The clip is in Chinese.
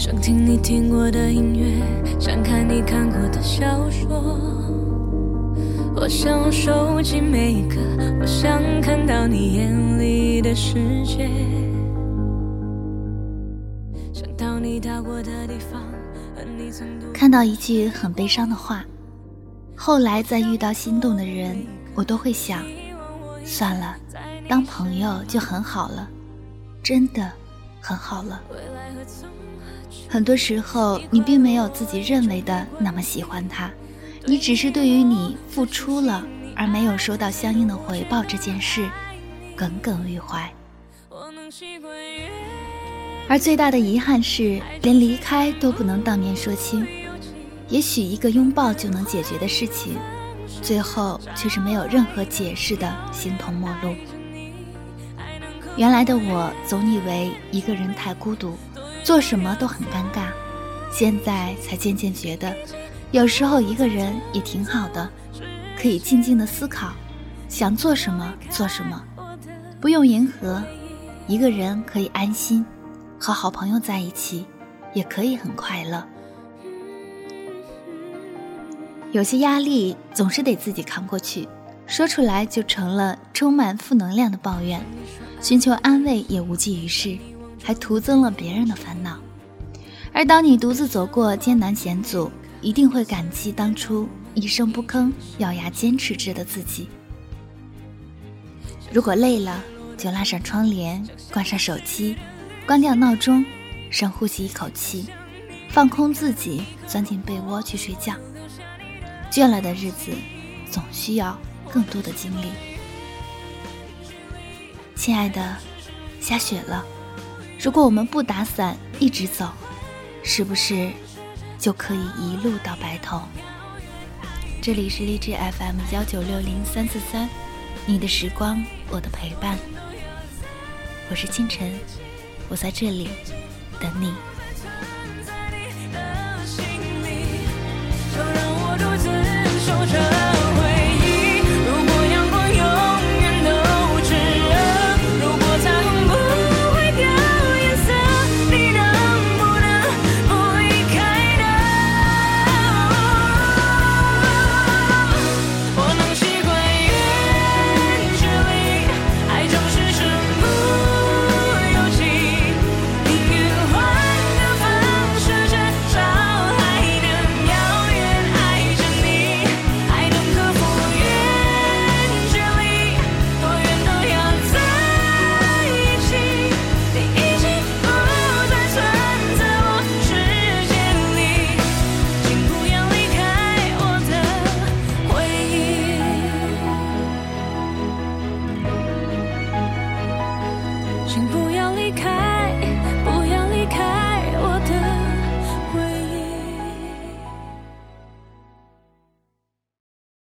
想听你听过的音乐，想看你看过的小说。我想收集每一个，我想看到你眼里的世界。想到你到过的地方，和你曾度看到一句很悲伤的话，后来再遇到心动的人，我都会想，算了，当朋友就很好了，真的很好了。很多时候，你并没有自己认为的那么喜欢他，你只是对于你付出了而没有收到相应的回报这件事耿耿于怀。而最大的遗憾是，连离开都不能当面说清。也许一个拥抱就能解决的事情，最后却是没有任何解释的形同陌路。原来的我总以为一个人太孤独，做什么都很尴尬，现在才渐渐觉得，有时候一个人也挺好的，可以静静的思考，想做什么做什么，不用迎合，一个人可以安心，和好朋友在一起，也可以很快乐。有些压力总是得自己扛过去，说出来就成了充满负能量的抱怨，寻求安慰也无济于事，还徒增了别人的烦恼。而当你独自走过艰难险阻，一定会感激当初一声不吭、咬牙坚持着的自己。如果累了，就拉上窗帘，关上手机，关掉闹钟，深呼吸一口气，放空自己，钻进被窝去睡觉。倦了的日子，总需要更多的精力。亲爱的，下雪了，如果我们不打伞一直走，是不是就可以一路到白头？这里是荔枝 FM 幺九六零三四三，你的时光，我的陪伴。我是清晨，我在这里等你。